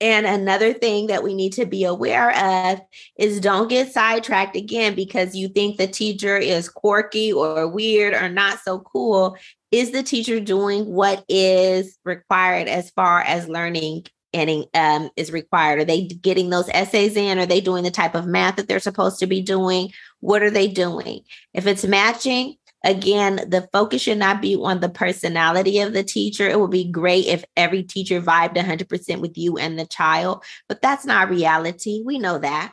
And another thing that we need to be aware of is don't get sidetracked again because you think the teacher is quirky or weird or not so cool. Is the teacher doing what is required as far as learning and um, is required? Are they getting those essays in? Are they doing the type of math that they're supposed to be doing? What are they doing? If it's matching, Again, the focus should not be on the personality of the teacher. It would be great if every teacher vibed 100% with you and the child, but that's not reality. We know that.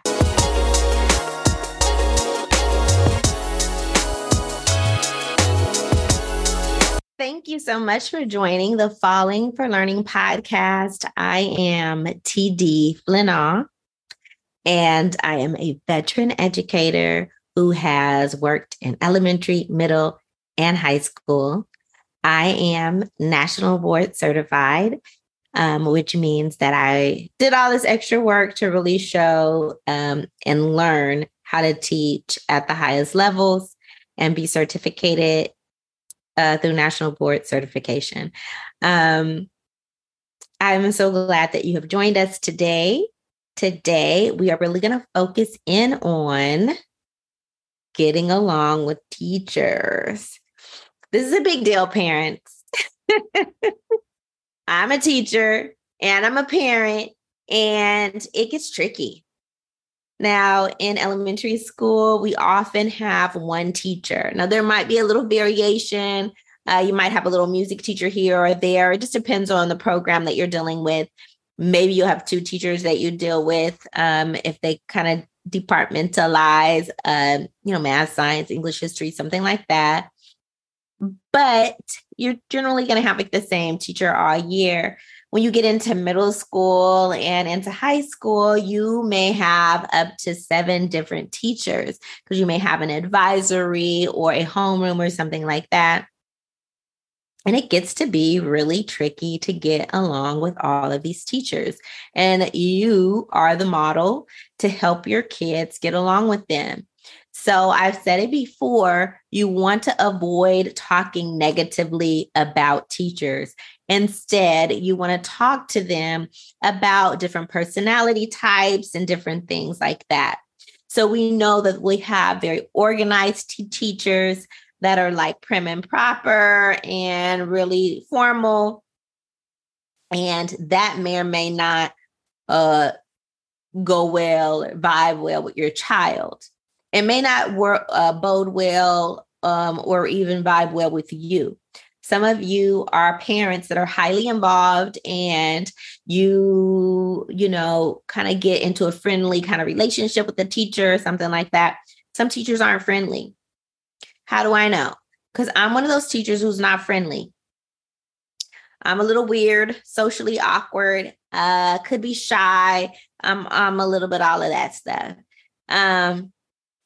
Thank you so much for joining the Falling for Learning podcast. I am TD Flenaugh, and I am a veteran educator who has worked in elementary, middle, and high school. I am national board certified, um, which means that I did all this extra work to really show um, and learn how to teach at the highest levels and be certificated uh, through national board certification. Um, I'm so glad that you have joined us today. Today, we are really going to focus in on getting along with teachers. This is a big deal, parents. I'm a teacher and I'm a parent, and it gets tricky. Now, in elementary school, we often have one teacher. Now, there might be a little variation. Uh, you might have a little music teacher here or there. It just depends on the program that you're dealing with. Maybe you have two teachers that you deal with um, if they kind of departmentalize, um, you know, math, science, English, history, something like that. But you're generally going to have like the same teacher all year. When you get into middle school and into high school, you may have up to seven different teachers because you may have an advisory or a homeroom or something like that. And it gets to be really tricky to get along with all of these teachers. And you are the model to help your kids get along with them. So I've said it before, you want to avoid talking negatively about teachers. Instead, you want to talk to them about different personality types and different things like that. So we know that we have very organized t- teachers that are like prim and proper and really formal. And that may or may not uh, go well vibe well with your child. It may not work, uh, bode well um, or even vibe well with you. Some of you are parents that are highly involved and you, you know, kind of get into a friendly kind of relationship with the teacher or something like that. Some teachers aren't friendly. How do I know? Because I'm one of those teachers who's not friendly. I'm a little weird, socially awkward, uh, could be shy. I'm I'm a little bit all of that stuff. Um,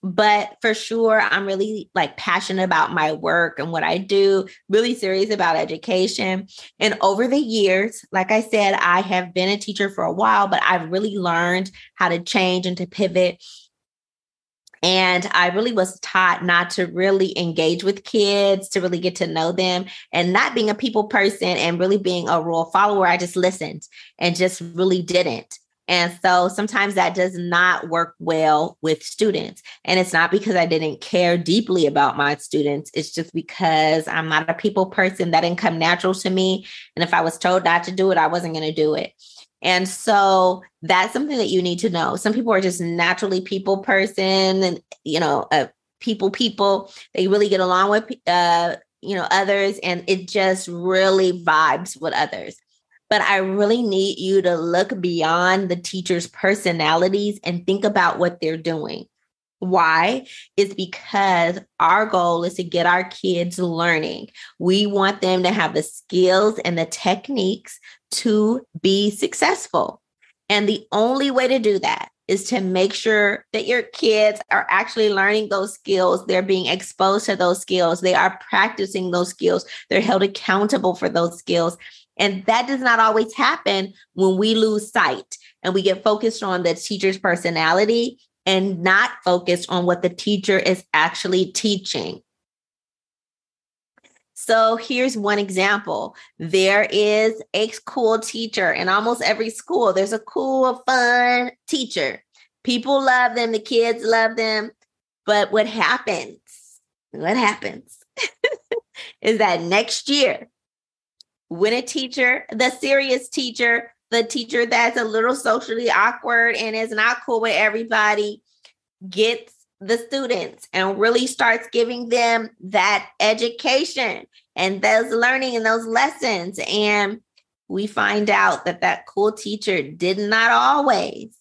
but for sure, I'm really like passionate about my work and what I do, really serious about education. And over the years, like I said, I have been a teacher for a while, but I've really learned how to change and to pivot and I really was taught not to really engage with kids, to really get to know them, and not being a people person and really being a rule follower. I just listened and just really didn't. And so sometimes that does not work well with students. And it's not because I didn't care deeply about my students. It's just because I'm not a people person. That didn't come natural to me. And if I was told not to do it, I wasn't going to do it. And so that's something that you need to know. Some people are just naturally people person and, you know, uh, people, people, they really get along with, uh, you know, others and it just really vibes with others. But I really need you to look beyond the teacher's personalities and think about what they're doing. Why? Is because our goal is to get our kids learning. We want them to have the skills and the techniques to be successful. And the only way to do that is to make sure that your kids are actually learning those skills. They're being exposed to those skills. They are practicing those skills. They're held accountable for those skills. And that does not always happen when we lose sight and we get focused on the teacher's personality and not focused on what the teacher is actually teaching. So here's one example. There is a cool teacher in almost every school. There's a cool, fun teacher. People love them, the kids love them. But what happens? What happens is that next year, when a teacher, the serious teacher, the teacher that's a little socially awkward and is not cool with everybody, gets the students and really starts giving them that education and those learning and those lessons. And we find out that that cool teacher did not always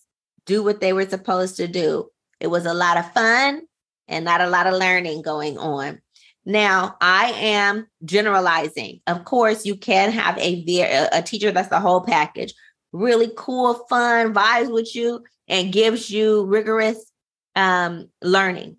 do what they were supposed to do. It was a lot of fun and not a lot of learning going on. Now, I am generalizing. Of course, you can have a a teacher that's the whole package, really cool, fun, vibes with you, and gives you rigorous um, learning.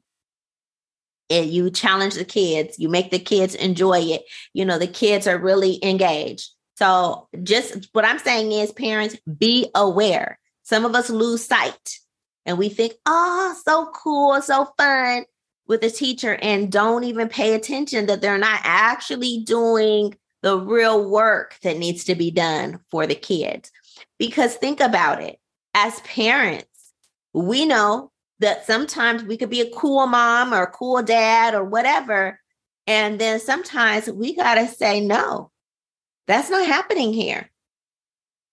And you challenge the kids, you make the kids enjoy it. You know, the kids are really engaged. So, just what I'm saying is, parents, be aware. Some of us lose sight and we think, oh, so cool, so fun with a teacher, and don't even pay attention that they're not actually doing the real work that needs to be done for the kids. Because think about it as parents, we know that sometimes we could be a cool mom or a cool dad or whatever. And then sometimes we got to say, no, that's not happening here.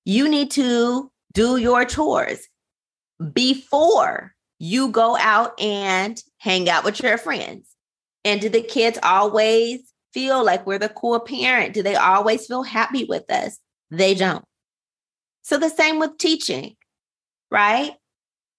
You need to do your chores before you go out and hang out with your friends. And do the kids always feel like we're the cool parent? Do they always feel happy with us? They don't. So the same with teaching, right?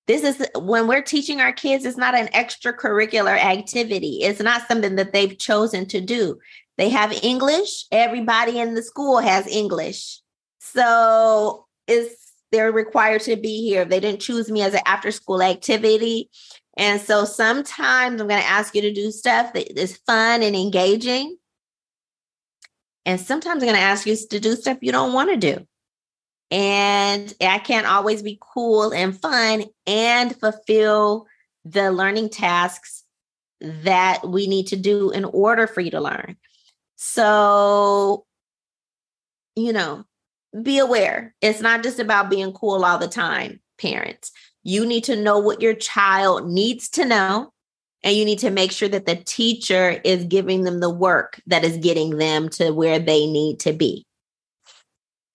This is when we're teaching our kids, it's not an extracurricular activity. It's not something that they've chosen to do. They have English. Everybody in the school has English. So it's they're required to be here. They didn't choose me as an after school activity. And so sometimes I'm going to ask you to do stuff that is fun and engaging. And sometimes I'm going to ask you to do stuff you don't want to do. And I can't always be cool and fun and fulfill the learning tasks that we need to do in order for you to learn. So, you know, be aware. It's not just about being cool all the time, parents. You need to know what your child needs to know. And you need to make sure that the teacher is giving them the work that is getting them to where they need to be.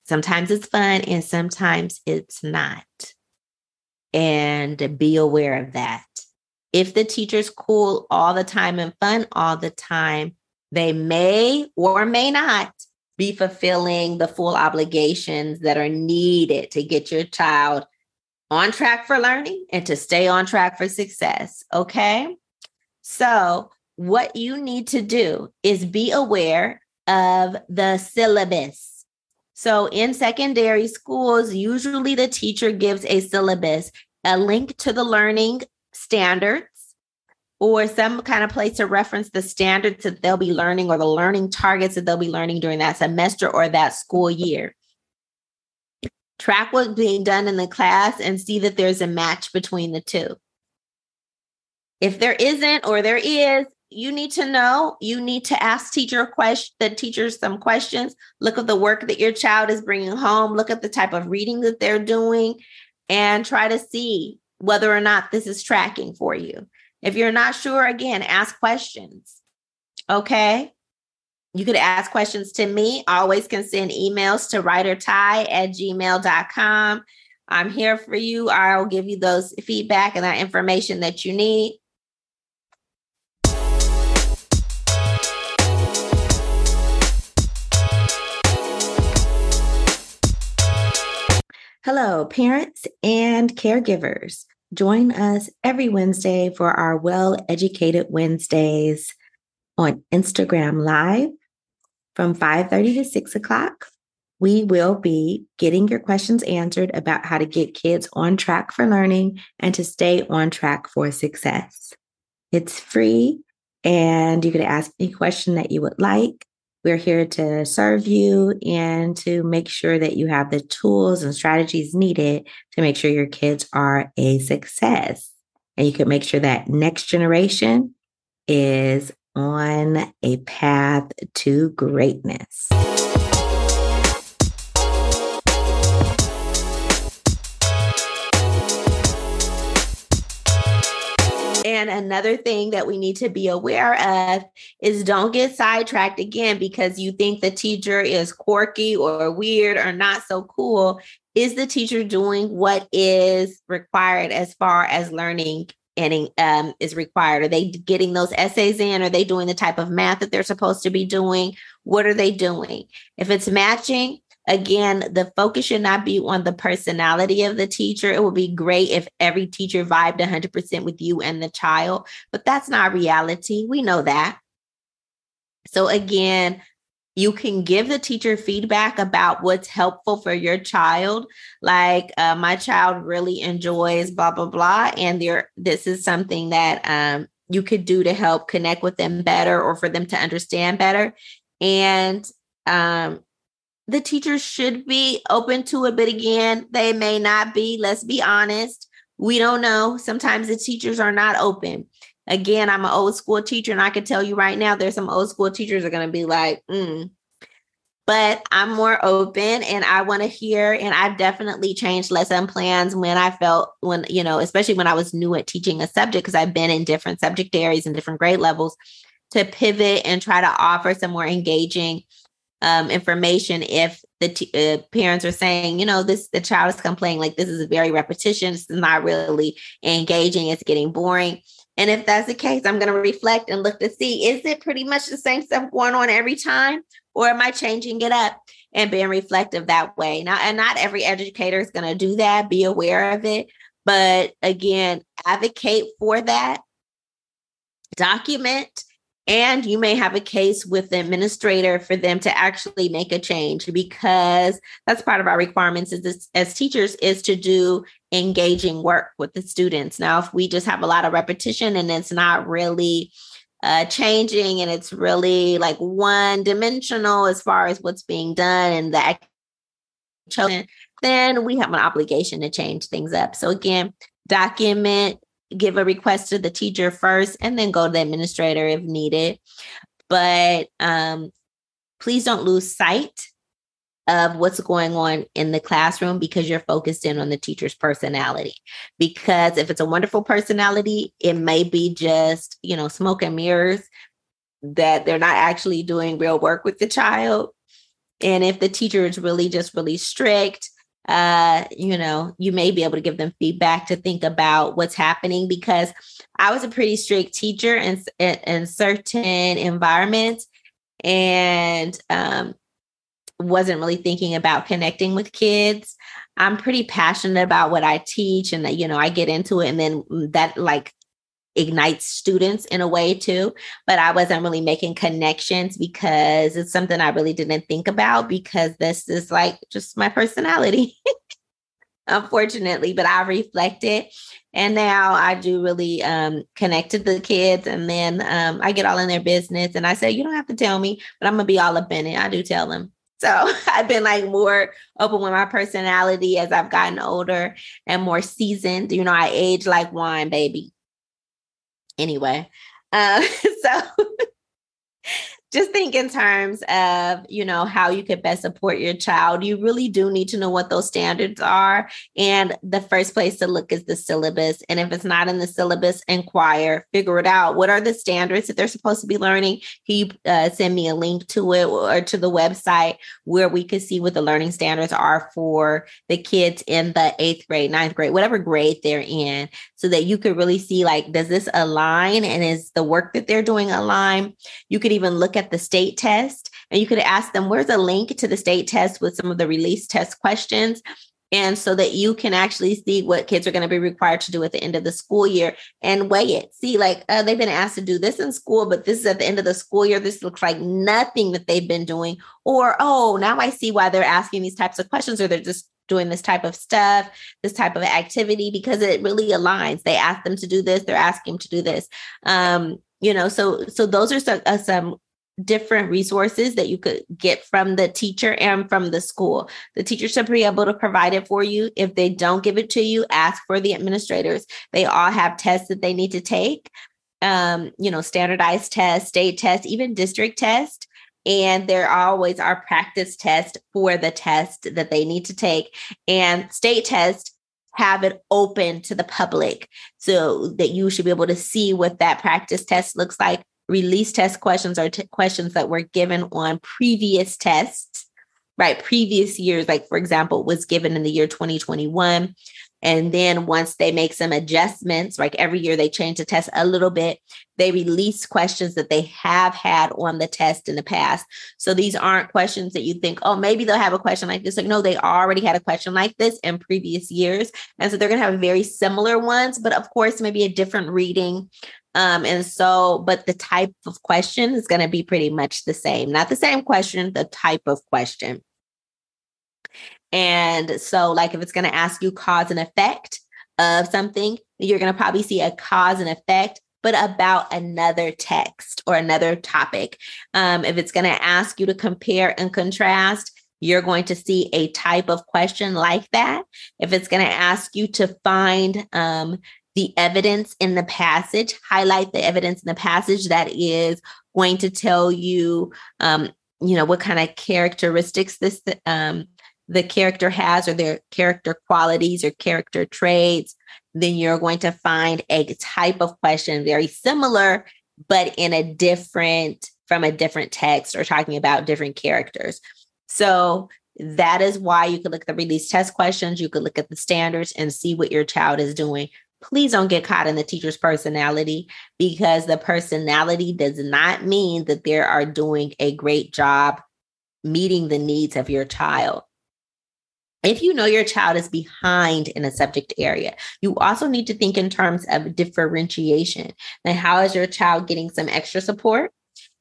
Sometimes it's fun and sometimes it's not. And be aware of that. If the teacher's cool all the time and fun all the time, they may or may not be fulfilling the full obligations that are needed to get your child on track for learning and to stay on track for success. Okay. So, what you need to do is be aware of the syllabus so in secondary schools, usually the teacher gives a syllabus, a link to the learning standards, or some kind of place to reference the standards that they'll be learning or the learning targets that they'll be learning during that semester or that school year. Track what's being done in the class and see that there's a match between the two. If there isn't or there is, you need to know you need to ask teacher question the teachers some questions look at the work that your child is bringing home look at the type of reading that they're doing and try to see whether or not this is tracking for you if you're not sure again ask questions okay? You could ask questions to me. Always can send emails to writerty at gmail.com i'm here for you. I'll give you those feedback and that information that you need. Hello, parents and caregivers. Join us every Wednesday for our Well Educated Wednesdays on Instagram Live from 5:30 to 6 o'clock. We will be getting your questions answered about how to get kids on track for learning and to stay on track for success. It's free, and you can ask any question that you would like. We're here to serve you and to make sure that you have the tools and strategies needed to make sure your kids are a success. And you can make sure that next generation is on a path to greatness. Another thing that we need to be aware of is don't get sidetracked again because you think the teacher is quirky or weird or not so cool. Is the teacher doing what is required as far as learning and um, is required? Are they getting those essays in? Are they doing the type of math that they're supposed to be doing? What are they doing? If it's matching, Again, the focus should not be on the personality of the teacher. It would be great if every teacher vibed 100% with you and the child, but that's not reality. We know that. So, again, you can give the teacher feedback about what's helpful for your child like uh, my child really enjoys blah blah blah and there this is something that um, you could do to help connect with them better or for them to understand better and um, the teachers should be open to it, but again, they may not be. Let's be honest. We don't know. Sometimes the teachers are not open. Again, I'm an old school teacher, and I can tell you right now, there's some old school teachers are going to be like, mm. but I'm more open and I want to hear. And I've definitely changed lesson plans when I felt, when, you know, especially when I was new at teaching a subject, because I've been in different subject areas and different grade levels to pivot and try to offer some more engaging um, information if the t- uh, parents are saying, you know, this the child is complaining like this is very repetition. It's not really engaging. It's getting boring. And if that's the case, I'm going to reflect and look to see is it pretty much the same stuff going on every time, or am I changing it up and being reflective that way? Now, and not every educator is going to do that. Be aware of it, but again, advocate for that. Document and you may have a case with the administrator for them to actually make a change because that's part of our requirements as, as teachers is to do engaging work with the students. Now, if we just have a lot of repetition and it's not really uh, changing and it's really like one dimensional as far as what's being done and the children, then we have an obligation to change things up. So again, document give a request to the teacher first and then go to the administrator if needed. But um, please don't lose sight of what's going on in the classroom because you're focused in on the teacher's personality. Because if it's a wonderful personality, it may be just, you know, smoke and mirrors that they're not actually doing real work with the child. And if the teacher is really just really strict uh, you know, you may be able to give them feedback to think about what's happening because I was a pretty strict teacher in, in, in certain environments and um, wasn't really thinking about connecting with kids. I'm pretty passionate about what I teach and that, you know, I get into it and then that like ignites students in a way too. But I wasn't really making connections because it's something I really didn't think about because this is like just my personality. Unfortunately, but I reflected and now I do really um, connect to the kids, and then um, I get all in their business, and I say, "You don't have to tell me, but I'm gonna be all up in it." I do tell them. So I've been like more open with my personality as I've gotten older and more seasoned. You know, I age like wine, baby anyway. Uh, so just think in terms of you know how you could best support your child. You really do need to know what those standards are. And the first place to look is the syllabus. And if it's not in the syllabus inquire figure it out. What are the standards that they're supposed to be learning? Can you uh, send me a link to it or to the website where we could see what the learning standards are for the kids in the eighth grade ninth grade whatever grade they're in so that you could really see like does this align? And is the work that they're doing align? You could even look at at the state test and you could ask them, where's a link to the state test with some of the release test questions? And so that you can actually see what kids are going to be required to do at the end of the school year and weigh it. See, like uh, they've been asked to do this in school, but this is at the end of the school year. This looks like nothing that they've been doing. Or, oh, now I see why they're asking these types of questions, or they're just doing this type of stuff, this type of activity, because it really aligns. They ask them to do this, they're asking them to do this. Um, you know, so so those are some, uh, some different resources that you could get from the teacher and from the school. The teacher should be able to provide it for you. If they don't give it to you, ask for the administrators. They all have tests that they need to take. um, you know, standardized tests, state tests, even district tests. And there always are practice tests for the test that they need to take. And state tests have it open to the public so that you should be able to see what that practice test looks like. Release test questions are t- questions that were given on previous tests, right? Previous years, like for example, was given in the year 2021. And then once they make some adjustments, like every year they change the test a little bit, they release questions that they have had on the test in the past. So these aren't questions that you think, oh, maybe they'll have a question like this. Like, no, they already had a question like this in previous years. And so they're going to have very similar ones, but of course, maybe a different reading. Um, and so, but the type of question is going to be pretty much the same. Not the same question, the type of question. And so, like, if it's going to ask you cause and effect of something, you're going to probably see a cause and effect, but about another text or another topic. Um, if it's going to ask you to compare and contrast, you're going to see a type of question like that. If it's going to ask you to find um, the evidence in the passage, highlight the evidence in the passage that is going to tell you, um, you know, what kind of characteristics this um, the character has or their character qualities or character traits, then you're going to find a type of question very similar, but in a different, from a different text or talking about different characters. So that is why you could look at the release test questions, you could look at the standards and see what your child is doing. Please don't get caught in the teacher's personality because the personality does not mean that they are doing a great job meeting the needs of your child if you know your child is behind in a subject area, you also need to think in terms of differentiation. And how is your child getting some extra support?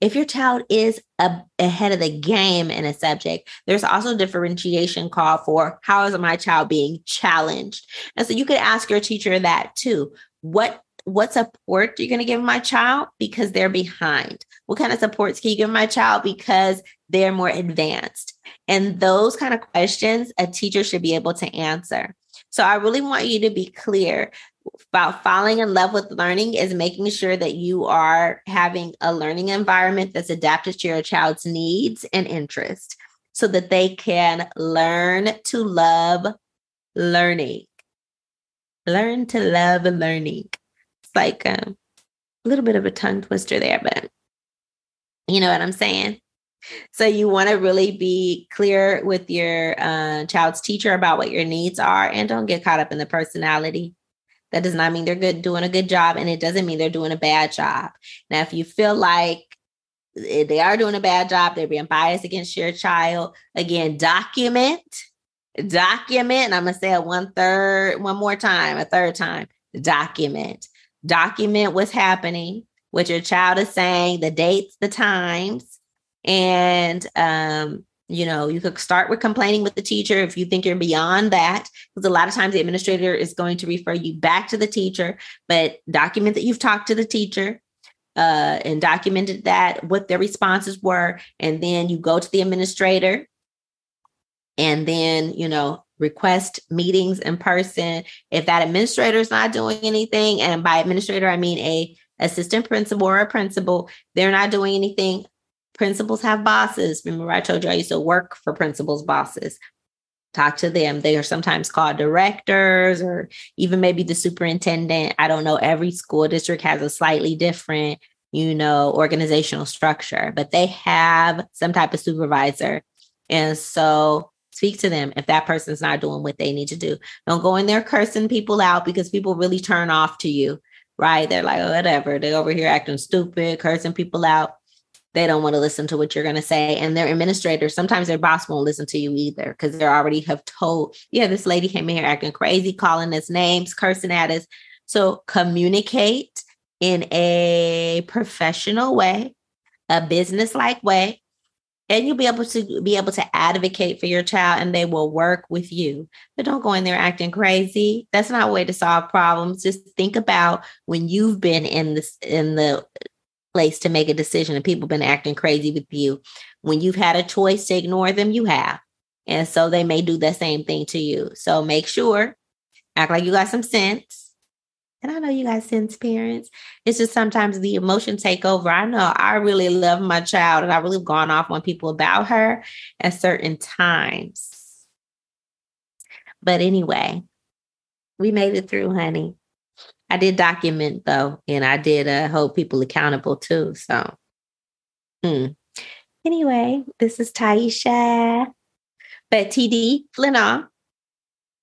If your child is a, ahead of the game in a subject, there's also differentiation called for how is my child being challenged? And so you could ask your teacher that too. What what support are you going to give my child because they're behind? What kind of supports can you give my child because they're more advanced? And those kind of questions a teacher should be able to answer. So I really want you to be clear about falling in love with learning is making sure that you are having a learning environment that's adapted to your child's needs and interests so that they can learn to love learning. Learn to love learning. It's like a little bit of a tongue twister there, but you know what I'm saying? So you want to really be clear with your uh, child's teacher about what your needs are, and don't get caught up in the personality. That does not mean they're good doing a good job, and it doesn't mean they're doing a bad job. Now, if you feel like eh, they are doing a bad job, they're being biased against your child, again, document, document. And I'm gonna say it one third, one more time, a third time. Document, document what's happening, what your child is saying, the dates, the times and um, you know, you could start with complaining with the teacher if you think you're beyond that, because a lot of times the administrator is going to refer you back to the teacher, but document that you've talked to the teacher uh, and documented that what their responses were. And then you go to the administrator and then, you know, request meetings in person. If that administrator is not doing anything, and by administrator, I mean a assistant principal or a principal, they're not doing anything, Principals have bosses. Remember, I told you I used to work for principals' bosses. Talk to them. They are sometimes called directors or even maybe the superintendent. I don't know. Every school district has a slightly different, you know, organizational structure, but they have some type of supervisor. And so speak to them if that person's not doing what they need to do. Don't go in there cursing people out because people really turn off to you, right? They're like, oh, whatever. They're over here acting stupid, cursing people out they don't want to listen to what you're going to say and their administrators sometimes their boss won't listen to you either because they already have told yeah this lady came in here acting crazy calling us names cursing at us. So communicate in a professional way a business like way and you'll be able to be able to advocate for your child and they will work with you. But don't go in there acting crazy. That's not a way to solve problems. Just think about when you've been in this in the place to make a decision and people been acting crazy with you when you've had a choice to ignore them you have and so they may do the same thing to you so make sure act like you got some sense and I know you got sense parents. It's just sometimes the emotion take over. I know I really love my child and I really have gone off on people about her at certain times. But anyway, we made it through, honey. I did document though, and I did uh, hold people accountable too. So, hmm. anyway, this is Taisha, but TD Flenaugh,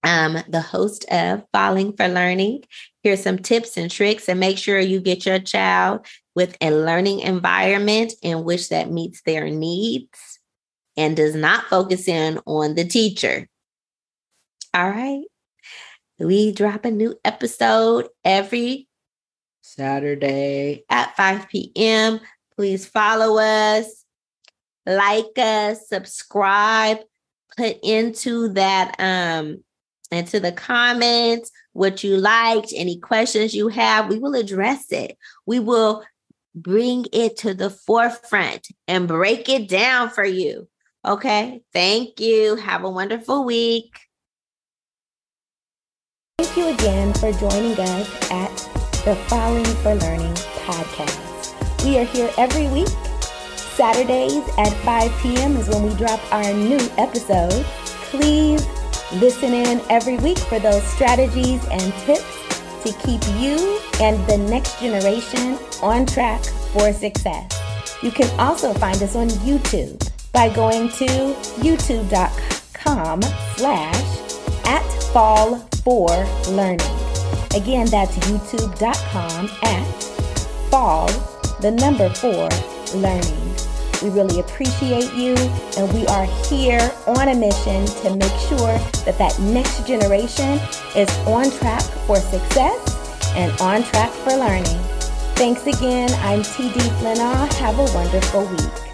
um, the host of Falling for Learning. Here's some tips and tricks, and make sure you get your child with a learning environment in which that meets their needs and does not focus in on the teacher. All right. We drop a new episode every Saturday at 5 p.m. Please follow us, like us, subscribe, put into that um into the comments what you liked, any questions you have. We will address it. We will bring it to the forefront and break it down for you. Okay. Thank you. Have a wonderful week. Thank you again for joining us at the Falling for Learning podcast. We are here every week. Saturdays at 5 p.m. is when we drop our new episode. Please listen in every week for those strategies and tips to keep you and the next generation on track for success. You can also find us on YouTube by going to youtube.com slash at fall for learning. Again, that's youtube.com at fall, the number four, learning. We really appreciate you, and we are here on a mission to make sure that that next generation is on track for success and on track for learning. Thanks again. I'm TD Flenaugh. Have a wonderful week.